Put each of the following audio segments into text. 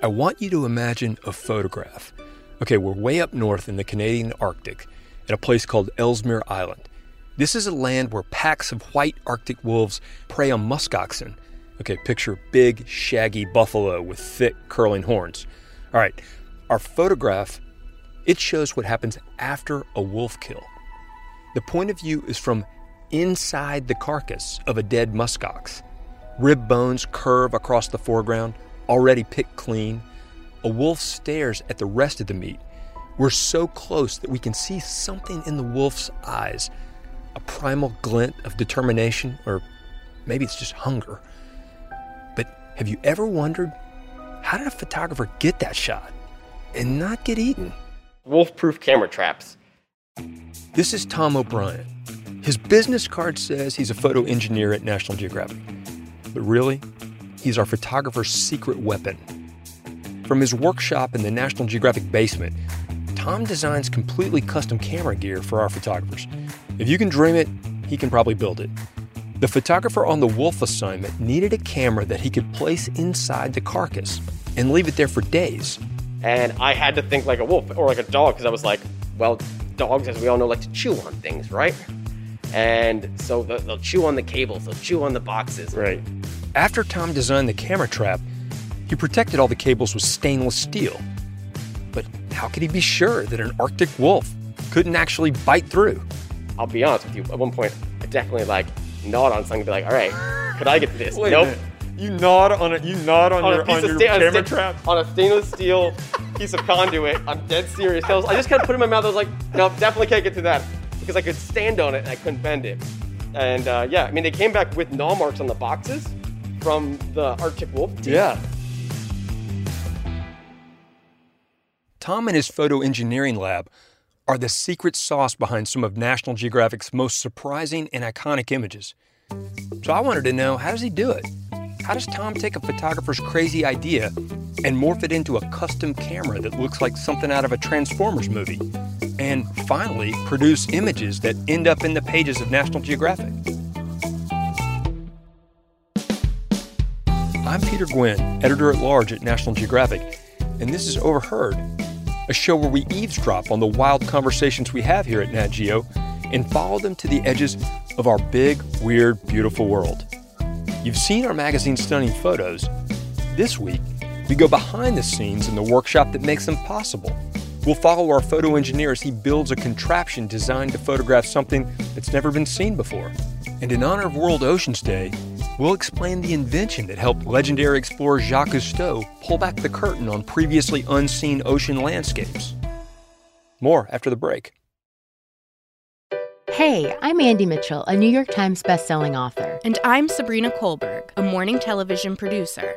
I want you to imagine a photograph. Okay, we're way up north in the Canadian Arctic at a place called Ellesmere Island. This is a land where packs of white Arctic wolves prey on muskoxen. Okay, picture big, shaggy buffalo with thick, curling horns. All right, our photograph, it shows what happens after a wolf kill. The point of view is from inside the carcass of a dead muskox. Rib bones curve across the foreground, already picked clean. A wolf stares at the rest of the meat. We're so close that we can see something in the wolf's eyes a primal glint of determination, or maybe it's just hunger. But have you ever wondered how did a photographer get that shot and not get eaten? Wolf proof camera traps. This is Tom O'Brien. His business card says he's a photo engineer at National Geographic. But really, he's our photographer's secret weapon. From his workshop in the National Geographic basement, Tom designs completely custom camera gear for our photographers. If you can dream it, he can probably build it. The photographer on the wolf assignment needed a camera that he could place inside the carcass and leave it there for days. And I had to think like a wolf or like a dog because I was like, well, dogs, as we all know, like to chew on things, right? And so they'll, they'll chew on the cables, they'll chew on the boxes. Right. After Tom designed the camera trap, he protected all the cables with stainless steel. But how could he be sure that an Arctic wolf couldn't actually bite through? I'll be honest with you. At one point, I definitely like gnawed on something, and be like, all right, could I get this? Wait nope. You nod on a you nod on, On your a piece on of your sta- on a camera sta- trap. on a stainless steel piece of conduit. I'm dead serious. I, was, I just kind of put it in my mouth. I was like, no, definitely can't get to that because I could stand on it and I couldn't bend it. And uh, yeah, I mean, they came back with gnaw marks on the boxes from the Arctic wolf. teeth. Yeah. Tom and his photo engineering lab are the secret sauce behind some of National Geographic's most surprising and iconic images. So I wanted to know how does he do it? How does Tom take a photographer's crazy idea and morph it into a custom camera that looks like something out of a Transformers movie? And finally, produce images that end up in the pages of National Geographic. I'm Peter Gwin, editor at large at National Geographic, and this is Overheard, a show where we eavesdrop on the wild conversations we have here at Nat Geo and follow them to the edges of our big, weird, beautiful world. You've seen our magazine's stunning photos. This week, we go behind the scenes in the workshop that makes them possible. We'll follow our photo engineer as he builds a contraption designed to photograph something that's never been seen before. And in honor of World Oceans Day, we'll explain the invention that helped legendary explorer Jacques Cousteau pull back the curtain on previously unseen ocean landscapes. More after the break. Hey, I'm Andie Mitchell, a New York Times bestselling author. And I'm Sabrina Kohlberg, a morning television producer.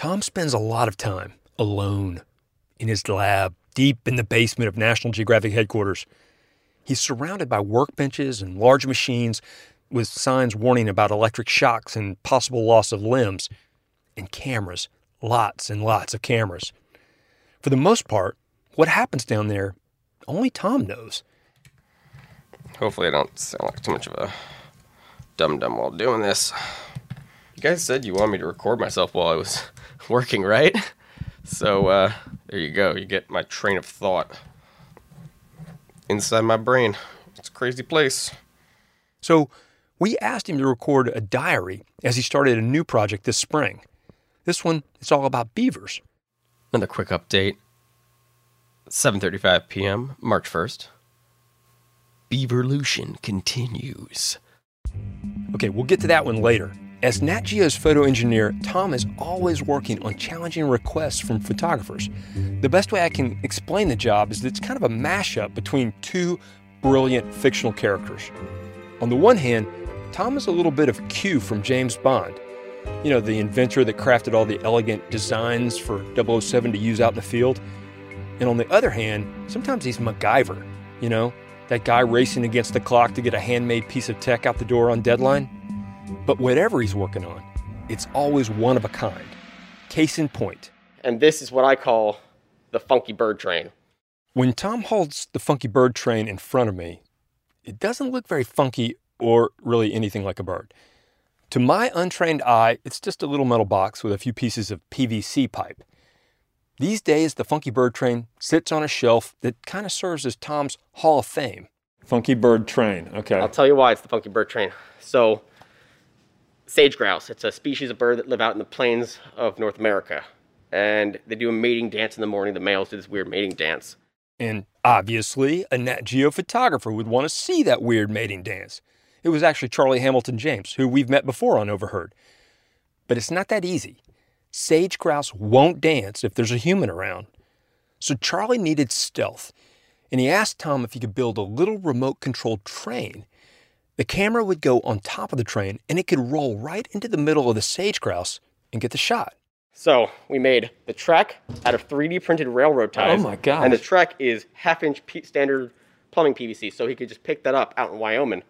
Tom spends a lot of time alone in his lab deep in the basement of National Geographic headquarters. He's surrounded by workbenches and large machines with signs warning about electric shocks and possible loss of limbs, and cameras, lots and lots of cameras. For the most part, what happens down there, only Tom knows. Hopefully, I don't sound like too much of a dum dum while doing this. You guys said you wanted me to record myself while I was working, right? So, uh, there you go. You get my train of thought inside my brain. It's a crazy place. So we asked him to record a diary as he started a new project this spring. This one is all about beavers. Another quick update. 7:35 p.m., March 1st. Beaverlution continues. Okay, we'll get to that one later. As Nat Geo's photo engineer, Tom is always working on challenging requests from photographers. The best way I can explain the job is that it's kind of a mashup between two brilliant fictional characters. On the one hand, Tom is a little bit of Q from James Bond. you know, the inventor that crafted all the elegant designs for 007 to use out in the field. And on the other hand, sometimes he's MacGyver, you know, that guy racing against the clock to get a handmade piece of tech out the door on deadline. But whatever he's working on, it's always one of a kind. Case in point. And this is what I call the funky bird train. When Tom holds the funky bird train in front of me, it doesn't look very funky or really anything like a bird. To my untrained eye, it's just a little metal box with a few pieces of PVC pipe. These days, the Funky Bird Train sits on a shelf that kind of serves as Tom's Hall of Fame. Funky Bird Train, okay. I'll tell you why it's the funky bird train. So, sage grouse, it's a species of bird that live out in the plains of North America. And they do a mating dance in the morning. The males do this weird mating dance. And obviously, a Nat Geo photographer would want to see that weird mating dance. It was actually Charlie Hamilton James, who we've met before on Overheard. But it's not that easy. Sage grouse won't dance if there's a human around. So Charlie needed stealth, and he asked Tom if he could build a little remote controlled train. The camera would go on top of the train, and it could roll right into the middle of the sage grouse and get the shot. So, we made the track out of 3D printed railroad ties. Oh my gosh. And the track is half inch P- standard plumbing PVC. So, he could just pick that up out in Wyoming.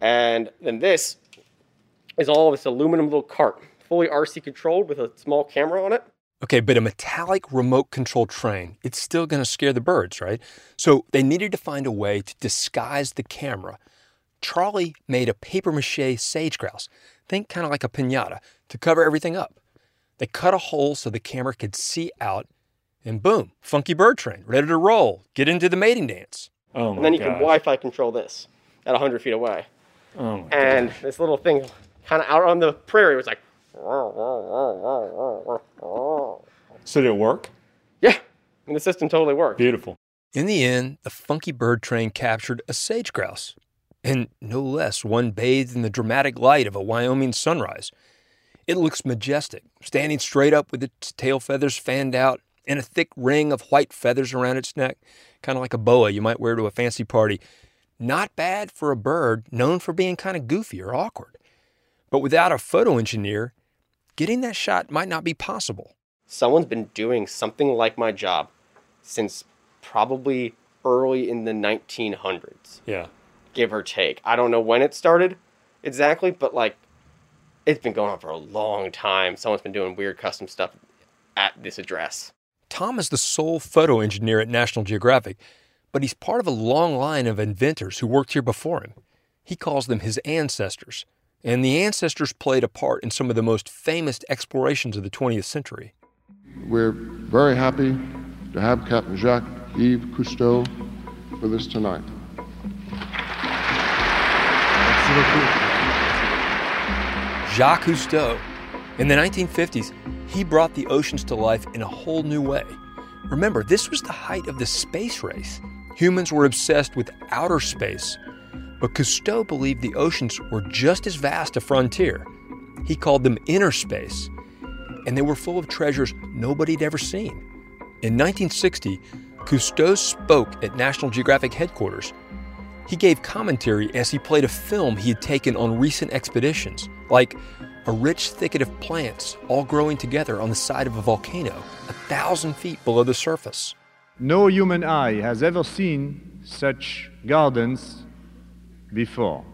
And then this is all of this aluminum little cart, fully RC controlled with a small camera on it. Okay, but a metallic remote controlled train, it's still going to scare the birds, right? So they needed to find a way to disguise the camera. Charlie made a paper mache sage grouse, think kind of like a pinata, to cover everything up. They cut a hole so the camera could see out, and boom, funky bird train, ready to roll, get into the mating dance. Oh my And then you gosh. can Wi Fi control this at 100 feet away. Oh my And this little thing kind of out on the prairie was like, So did it work? yeah. And the system totally worked. Beautiful. In the end, the funky bird train captured a sage grouse, and no less one bathed in the dramatic light of a Wyoming sunrise. It looks majestic, standing straight up with its tail feathers fanned out and a thick ring of white feathers around its neck, kind of like a boa you might wear to a fancy party. Not bad for a bird known for being kind of goofy or awkward. But without a photo engineer, getting that shot might not be possible. Someone's been doing something like my job since probably early in the 1900s, Yeah. Give or take. I don't know when it started exactly, but like it's been going on for a long time. Someone's been doing weird custom stuff at this address. Tom is the sole photo engineer at National Geographic, but he's part of a long line of inventors who worked here before him. He calls them his ancestors, and the ancestors played a part in some of the most famous explorations of the 20th century. We're very happy to have Captain Jacques Yves Cousteau with us tonight. Jacques Cousteau. In the 1950s, he brought the oceans to life in a whole new way. Remember, this was the height of the space race. Humans were obsessed with outer space, but Cousteau believed the oceans were just as vast a frontier. He called them inner space, and they were full of treasures nobody had ever seen. In 1960, Cousteau spoke at National Geographic headquarters. He gave commentary as he played a film he had taken on recent expeditions, like a rich thicket of plants all growing together on the side of a volcano, a thousand feet below the surface. No human eye has ever seen such gardens before.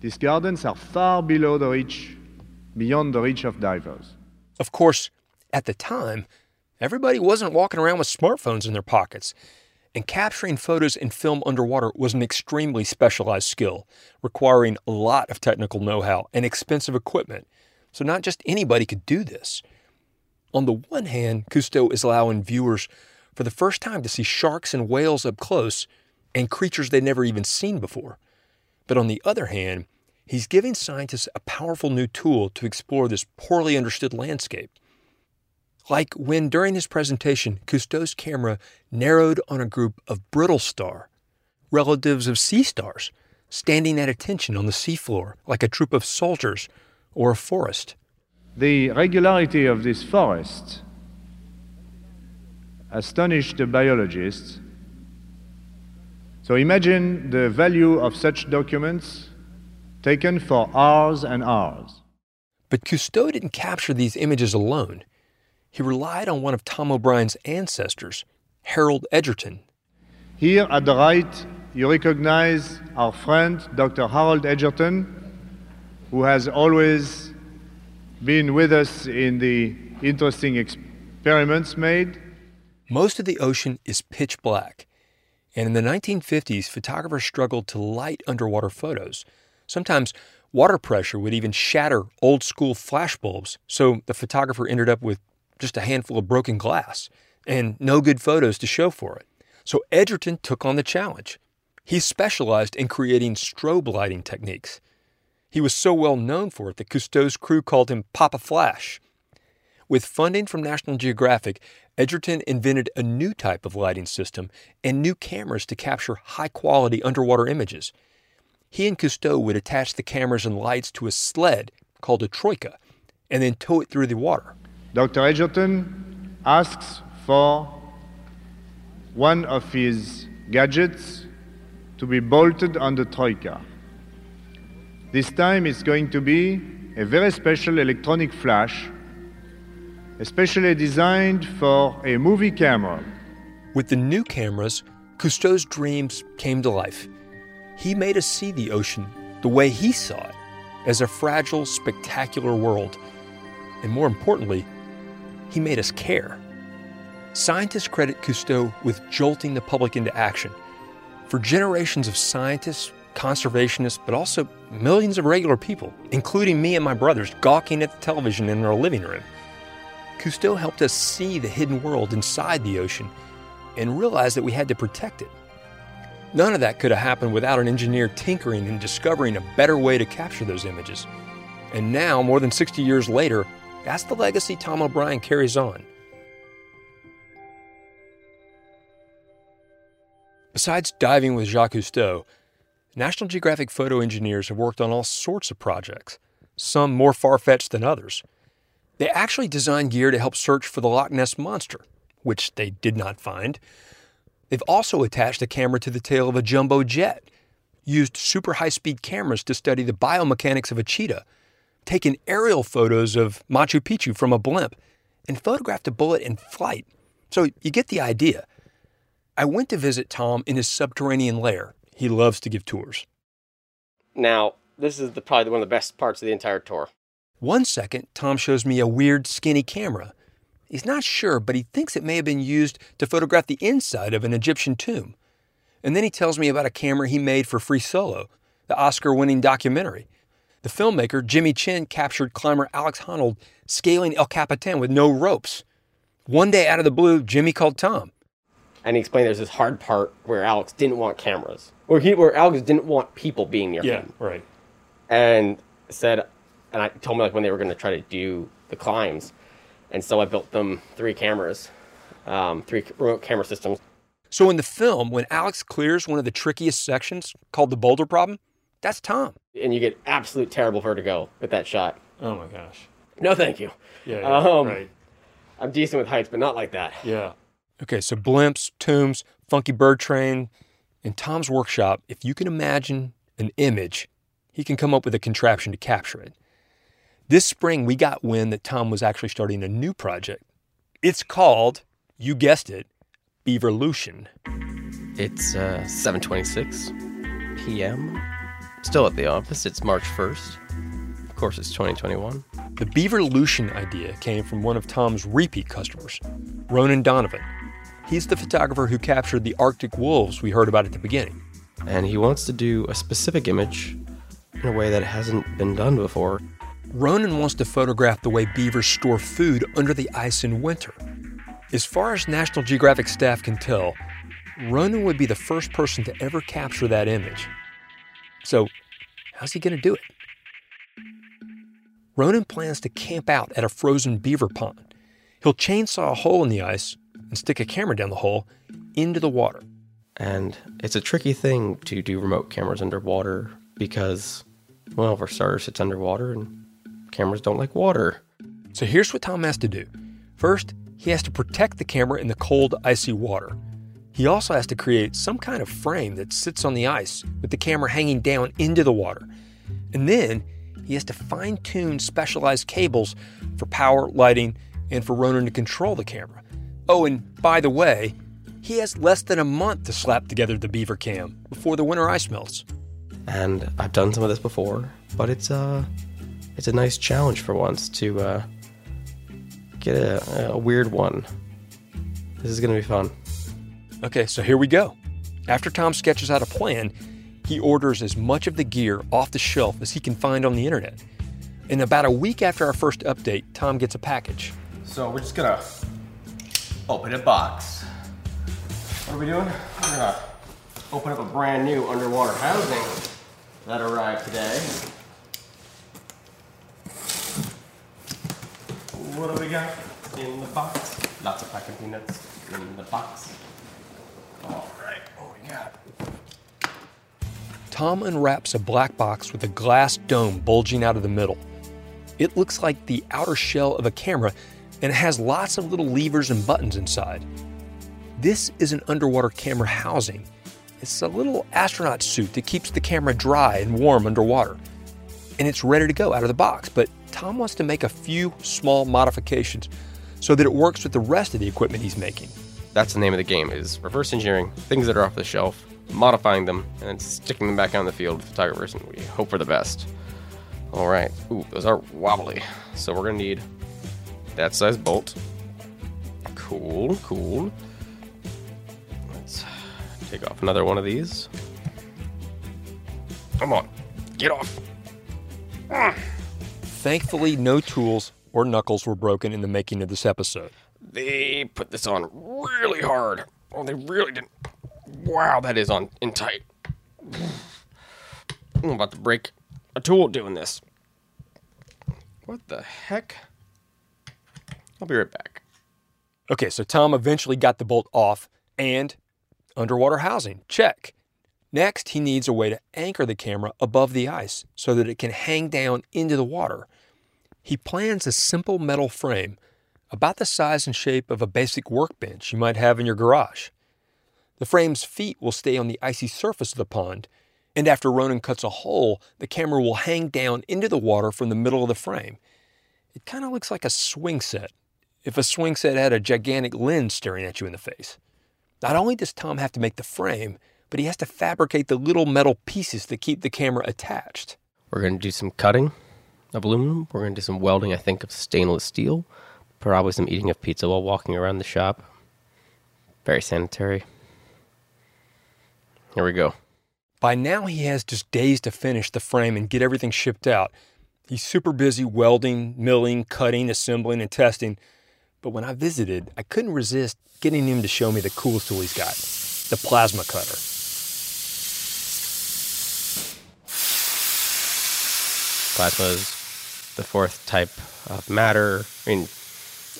These gardens are far below the reach, beyond the reach of divers. Of course, at the time, everybody wasn't walking around with smartphones in their pockets, and capturing photos and film underwater was an extremely specialized skill, requiring a lot of technical know how and expensive equipment. So, not just anybody could do this. On the one hand, Cousteau is allowing viewers for the first time to see sharks and whales up close and creatures they'd never even seen before. But on the other hand, he's giving scientists a powerful new tool to explore this poorly understood landscape. Like when during his presentation, Cousteau's camera narrowed on a group of brittle star, relatives of sea stars, standing at attention on the seafloor like a troop of soldiers or a forest. The regularity of this forest astonished the biologists. So imagine the value of such documents taken for hours and hours. But Cousteau didn't capture these images alone. He relied on one of Tom O'Brien's ancestors, Harold Edgerton. Here at the right, you recognize our friend Dr. Harold Edgerton, who has always been with us in the interesting experiments made. Most of the ocean is pitch black. And in the 1950s, photographers struggled to light underwater photos. Sometimes water pressure would even shatter old school flash bulbs, so the photographer ended up with just a handful of broken glass and no good photos to show for it. So Edgerton took on the challenge. He specialized in creating strobe lighting techniques. He was so well known for it that Cousteau's crew called him Papa Flash. With funding from National Geographic, Edgerton invented a new type of lighting system and new cameras to capture high quality underwater images. He and Cousteau would attach the cameras and lights to a sled called a troika and then tow it through the water. Dr. Edgerton asks for one of his gadgets to be bolted on the troika. This time it's going to be a very special electronic flash, especially designed for a movie camera. With the new cameras, Cousteau's dreams came to life. He made us see the ocean the way he saw it as a fragile, spectacular world. And more importantly, he made us care. Scientists credit Cousteau with jolting the public into action. For generations of scientists, conservationists, but also millions of regular people, including me and my brothers, gawking at the television in our living room, Cousteau helped us see the hidden world inside the ocean and realize that we had to protect it. None of that could have happened without an engineer tinkering and discovering a better way to capture those images. And now, more than 60 years later, that's the legacy Tom O'Brien carries on. Besides diving with Jacques Cousteau, National Geographic photo engineers have worked on all sorts of projects, some more far fetched than others. They actually designed gear to help search for the Loch Ness Monster, which they did not find. They've also attached a camera to the tail of a jumbo jet, used super high speed cameras to study the biomechanics of a cheetah, taken aerial photos of Machu Picchu from a blimp, and photographed a bullet in flight. So you get the idea. I went to visit Tom in his subterranean lair. He loves to give tours. Now, this is the, probably one of the best parts of the entire tour. One second, Tom shows me a weird, skinny camera. He's not sure, but he thinks it may have been used to photograph the inside of an Egyptian tomb. And then he tells me about a camera he made for Free Solo, the Oscar winning documentary. The filmmaker, Jimmy Chin, captured climber Alex Honnold scaling El Capitan with no ropes. One day out of the blue, Jimmy called Tom. And he explained there's this hard part where Alex didn't want cameras, or he, where Alex didn't want people being near Yeah, him, right. and said, and I told me like when they were going to try to do the climbs, and so I built them three cameras, um, three remote camera systems. So in the film, when Alex clears one of the trickiest sections called the boulder problem, that's Tom. and you get absolute terrible vertigo with that shot. Oh my gosh. No, thank you. Yeah, yeah Um, right. I'm decent with heights, but not like that. Yeah. Okay, so blimps, tombs, funky bird train. In Tom's workshop, if you can imagine an image, he can come up with a contraption to capture it. This spring, we got wind that Tom was actually starting a new project. It's called, you guessed it, Beaverlution. It's uh, 7:26 p.m. Still at the office. It's March 1st. Of course, it's 2021. The beaver Beaverlution idea came from one of Tom's repeat customers, Ronan Donovan. He's the photographer who captured the Arctic wolves we heard about at the beginning. And he wants to do a specific image in a way that hasn't been done before. Ronan wants to photograph the way beavers store food under the ice in winter. As far as National Geographic staff can tell, Ronan would be the first person to ever capture that image. So, how's he going to do it? Ronan plans to camp out at a frozen beaver pond. He'll chainsaw a hole in the ice and stick a camera down the hole into the water. And it's a tricky thing to do remote cameras underwater because, well, for starters, it's underwater and cameras don't like water. So here's what Tom has to do. First, he has to protect the camera in the cold, icy water. He also has to create some kind of frame that sits on the ice with the camera hanging down into the water. And then he has to fine tune specialized cables for power, lighting, and for Ronan to control the camera. Oh, and by the way, he has less than a month to slap together the beaver cam before the winter ice melts. And I've done some of this before, but it's uh it's a nice challenge for once to uh, get a, a weird one. This is gonna be fun. Okay, so here we go. After Tom sketches out a plan, he orders as much of the gear off the shelf as he can find on the internet. And about a week after our first update, Tom gets a package. So we're just gonna open a box. What are we doing? We're gonna open up a brand new underwater housing that arrived today. What do we got in the box? Lots of packing peanuts in the box. All right, what we got? Tom unwraps a black box with a glass dome bulging out of the middle. It looks like the outer shell of a camera and it has lots of little levers and buttons inside. This is an underwater camera housing. It's a little astronaut suit that keeps the camera dry and warm underwater. And it's ready to go out of the box, but Tom wants to make a few small modifications so that it works with the rest of the equipment he's making. That's the name of the game: is reverse engineering things that are off the shelf, modifying them, and then sticking them back on the field with photographers, and we hope for the best. All right. Ooh, those are wobbly. So we're gonna need that size bolt. Cool, cool. Let's take off another one of these. Come on, get off. Ah. Thankfully, no tools or knuckles were broken in the making of this episode. They put this on really hard. Oh, they really didn't. Wow, that is on in tight. I'm about to break a tool doing this. What the heck? I'll be right back. Okay, so Tom eventually got the bolt off and underwater housing. Check. Next, he needs a way to anchor the camera above the ice so that it can hang down into the water. He plans a simple metal frame about the size and shape of a basic workbench you might have in your garage. The frame's feet will stay on the icy surface of the pond, and after Ronan cuts a hole, the camera will hang down into the water from the middle of the frame. It kind of looks like a swing set, if a swing set had a gigantic lens staring at you in the face. Not only does Tom have to make the frame, but he has to fabricate the little metal pieces that keep the camera attached. We're going to do some cutting of aluminum. We're going to do some welding, I think, of stainless steel. Probably some eating of pizza while walking around the shop. Very sanitary. Here we go. By now, he has just days to finish the frame and get everything shipped out. He's super busy welding, milling, cutting, assembling, and testing. But when I visited, I couldn't resist getting him to show me the coolest tool he's got the plasma cutter. Plasma is the fourth type of matter. I mean,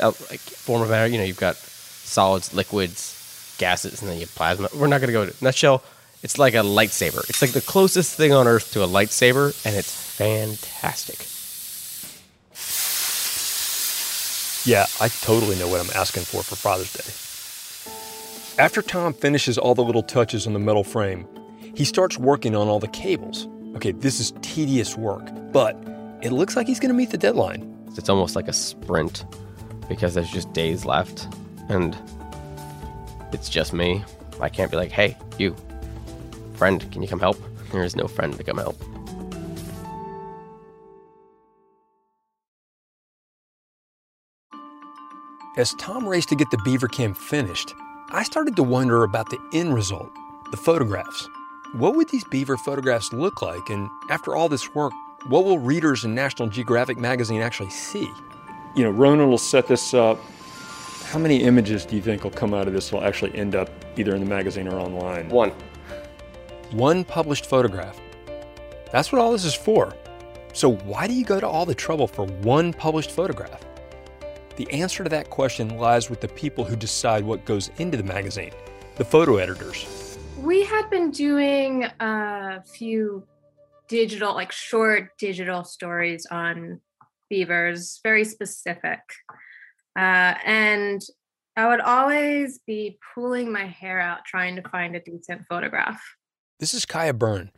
Uh, like form of matter. You know, you've got solids, liquids, gases, and then you have plasma. We're not going to go to nutshell. It's like a lightsaber. It's like the closest thing on Earth to a lightsaber, and it's fantastic. Yeah, I totally know what I'm asking for for Father's Day. After Tom finishes all the little touches on the metal frame, he starts working on all the cables. Okay, this is tedious work, but it looks like he's going to meet the deadline. It's almost like a sprint because there's just days left, and it's just me. I can't be like, hey, you, friend, can you come help? There is no friend to come help. As Tom raced to get the beaver cam finished, I started to wonder about the end result, the photographs. What would these beaver photographs look like? And after all this work, what will readers in National Geographic magazine actually see? You know, Ronan will set this up. How many images do you think will come out of this will actually end up either in the magazine or online? One. One published photograph. That's what all this is for. So, why do you go to all the trouble for one published photograph? The answer to that question lies with the people who decide what goes into the magazine the photo editors. We had been doing a few digital, like short digital stories on beavers, very specific. Uh, and I would always be pulling my hair out trying to find a decent photograph. This is Kaya Berne.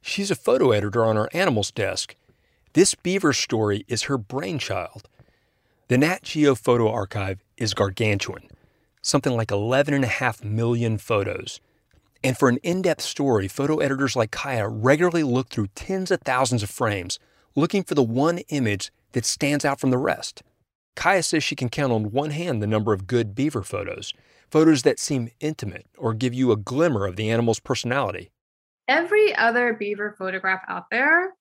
She's a photo editor on our animals desk. This beaver story is her brainchild. The Nat Geo photo archive is gargantuan, something like 11.5 million photos. And for an in depth story, photo editors like Kaya regularly look through tens of thousands of frames, looking for the one image that stands out from the rest. Kaya says she can count on one hand the number of good beaver photos, photos that seem intimate or give you a glimmer of the animal's personality. Every other beaver photograph out there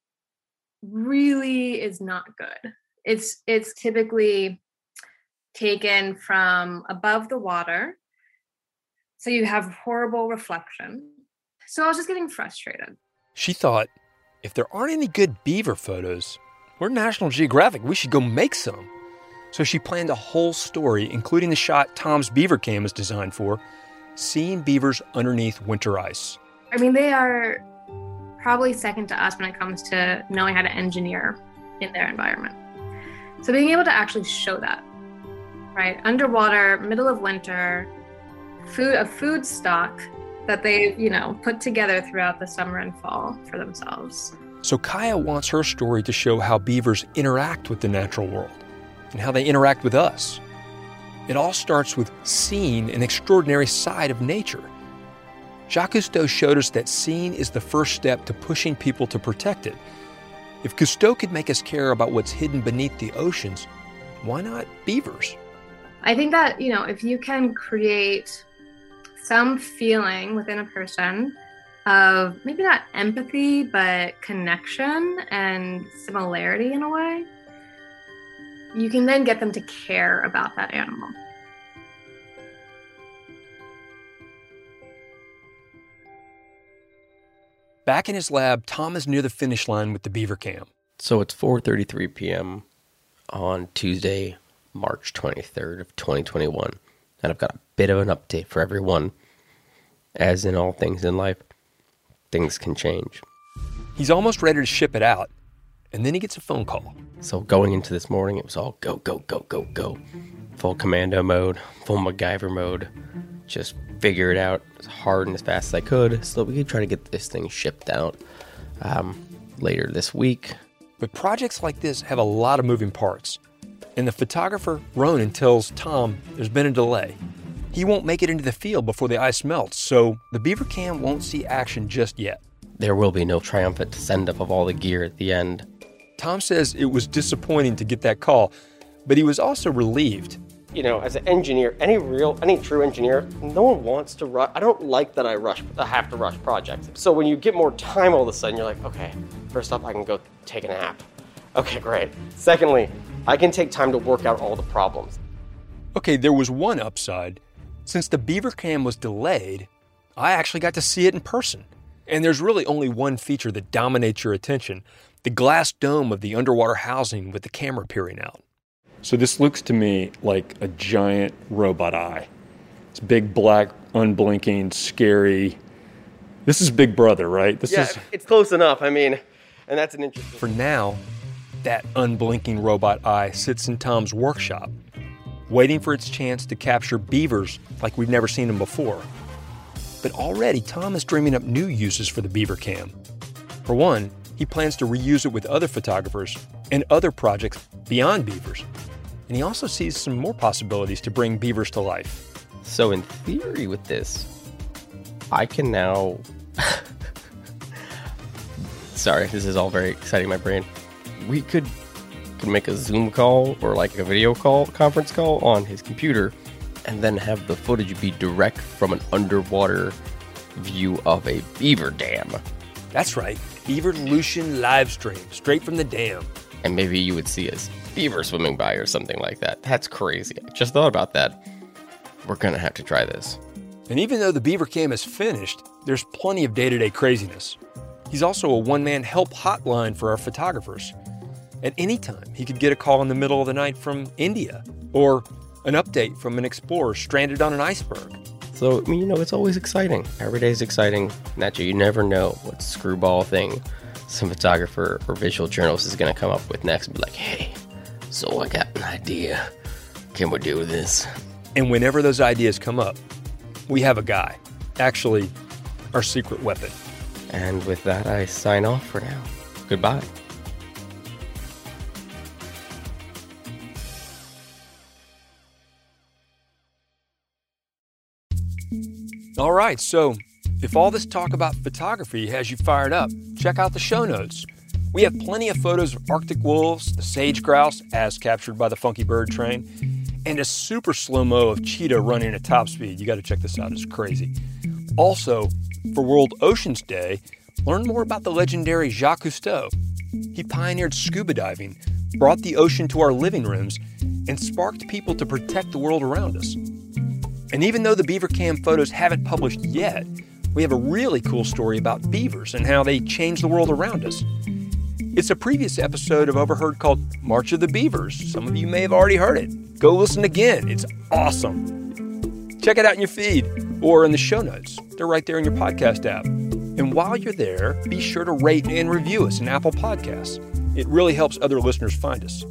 really is not good. It's it's typically taken from above the water. So you have horrible reflection. So I was just getting frustrated. She thought, if there aren't any good beaver photos, we're National Geographic. We should go make some. So she planned a whole story, including the shot Tom's beaver cam is designed for seeing beavers underneath winter ice. I mean, they are probably second to us when it comes to knowing how to engineer in their environment. So being able to actually show that, right? Underwater, middle of winter, food a food stock that they've, you know, put together throughout the summer and fall for themselves. So Kaya wants her story to show how beavers interact with the natural world and how they interact with us. It all starts with seeing an extraordinary side of nature. Jacques Cousteau showed us that seeing is the first step to pushing people to protect it. If Cousteau could make us care about what's hidden beneath the oceans, why not beavers? I think that, you know, if you can create some feeling within a person of maybe not empathy, but connection and similarity in a way, you can then get them to care about that animal. Back in his lab, Tom is near the finish line with the beaver cam. So it's 4:33 p.m. on Tuesday, March 23rd of 2021, and I've got a bit of an update for everyone. As in all things in life, things can change. He's almost ready to ship it out, and then he gets a phone call. So going into this morning, it was all go, go, go, go, go. Full commando mode, full MacGyver mode. Just figure it out as hard and as fast as I could so that we could try to get this thing shipped out um, later this week. But projects like this have a lot of moving parts. And the photographer, Ronan, tells Tom there's been a delay. He won't make it into the field before the ice melts, so the Beaver Cam won't see action just yet. There will be no triumphant send up of all the gear at the end. Tom says it was disappointing to get that call, but he was also relieved. You know, as an engineer, any real, any true engineer, no one wants to rush. I don't like that I rush, I have to rush projects. So when you get more time all of a sudden, you're like, okay, first off, I can go take a nap. Okay, great. Secondly, I can take time to work out all the problems. Okay, there was one upside. Since the Beaver Cam was delayed, I actually got to see it in person. And there's really only one feature that dominates your attention the glass dome of the underwater housing with the camera peering out. So this looks to me like a giant robot eye. It's big, black, unblinking, scary. This is Big Brother, right? This yeah, is it's close enough. I mean, and that's an interesting. For now, that unblinking robot eye sits in Tom's workshop, waiting for its chance to capture beavers like we've never seen them before. But already, Tom is dreaming up new uses for the beaver cam. For one, he plans to reuse it with other photographers and other projects beyond beavers. And he also sees some more possibilities to bring beavers to life. So, in theory, with this, I can now. Sorry, this is all very exciting, my brain. We could, could make a Zoom call or like a video call, conference call on his computer, and then have the footage be direct from an underwater view of a beaver dam. That's right, Beaverlution live stream, straight from the dam. And maybe you would see a beaver swimming by or something like that. That's crazy. I just thought about that. We're gonna have to try this. And even though the Beaver Cam is finished, there's plenty of day to day craziness. He's also a one man help hotline for our photographers. At any time, he could get a call in the middle of the night from India or an update from an explorer stranded on an iceberg. So, I mean, you know, it's always exciting. Every day is exciting. Naturally, you never know what screwball thing some photographer or visual journalist is going to come up with next and be like, hey, so I got an idea. Can we do this? And whenever those ideas come up, we have a guy. Actually, our secret weapon. And with that, I sign off for now. Goodbye. All right, so if all this talk about photography has you fired up, check out the show notes. We have plenty of photos of Arctic wolves, the sage grouse, as captured by the Funky Bird train, and a super slow mo of cheetah running at top speed. You got to check this out, it's crazy. Also, for World Oceans Day, learn more about the legendary Jacques Cousteau. He pioneered scuba diving, brought the ocean to our living rooms, and sparked people to protect the world around us. And even though the beaver cam photos haven't published yet, we have a really cool story about beavers and how they change the world around us. It's a previous episode of Overheard called March of the Beavers. Some of you may have already heard it. Go listen again, it's awesome. Check it out in your feed or in the show notes. They're right there in your podcast app. And while you're there, be sure to rate and review us in Apple Podcasts. It really helps other listeners find us.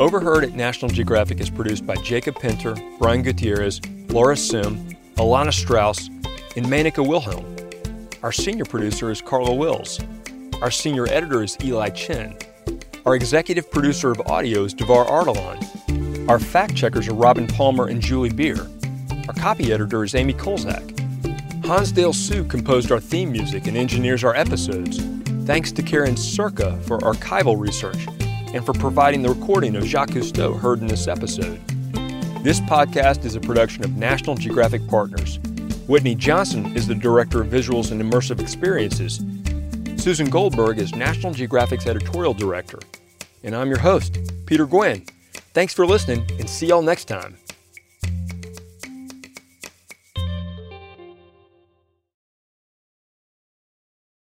Overheard at National Geographic is produced by Jacob Pinter, Brian Gutierrez, Laura Sim, Alana Strauss, and Manika Wilhelm. Our senior producer is Carla Wills. Our senior editor is Eli Chen. Our executive producer of audio is Davar Ardalan. Our fact checkers are Robin Palmer and Julie Beer. Our copy editor is Amy Kolczak. Hansdale Hsu composed our theme music and engineers our episodes. Thanks to Karen Circa for archival research and for providing the recording of Jacques Cousteau heard in this episode. This podcast is a production of National Geographic Partners. Whitney Johnson is the Director of Visuals and Immersive Experiences. Susan Goldberg is National Geographic's Editorial Director. And I'm your host, Peter Gwin. Thanks for listening and see y'all next time.